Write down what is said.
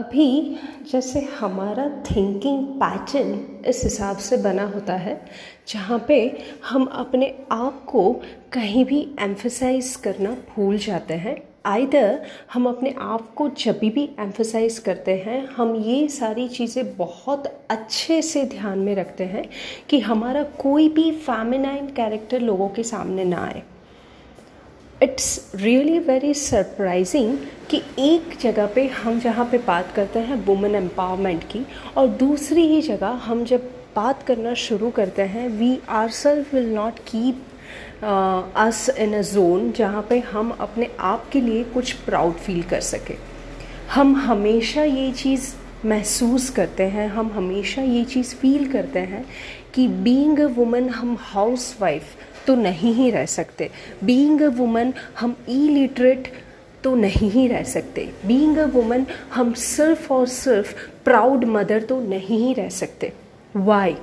अभी जैसे हमारा थिंकिंग पैटर्न इस हिसाब से बना होता है, जहाँ पे हम अपने आप को कहीं भी एम्फोसाइज करना भूल जाते हैं। आइदर हम अपने आप को जब भी एम्फोसाइज करते हैं, हम ये सारी चीज़ें बहुत अच्छे से ध्यान में रखते हैं कि हमारा कोई भी फैमिनाइन कैरेक्टर लोगों के सामने ना आए। इट्स रियली वेरी सरप्राइजिंग कि एक जगह पे हम जहाँ पे बात करते हैं वुमेन एम्पावरमेंट की, और दूसरी ही जगह हम जब बात करना शुरू करते हैं we are self will not keep us in a zone जहाँ पे हम अपने आप के लिए कुछ प्राउड फील कर सके। हम हमेशा ये चीज़ महसूस करते हैं, हम हमेशा ये चीज़ फील करते हैं कि बीइंग अ वुमन हम हाउस वाइफ तो नहीं ही रह सकते। बीइंग अ वुमन हम इलिटरेट लिटरेट तो नहीं ही रह सकते। बीइंग अ वुमन हम सिर्फ़ और सिर्फ़ प्राउड मदर तो नहीं ही रह सकते। वाई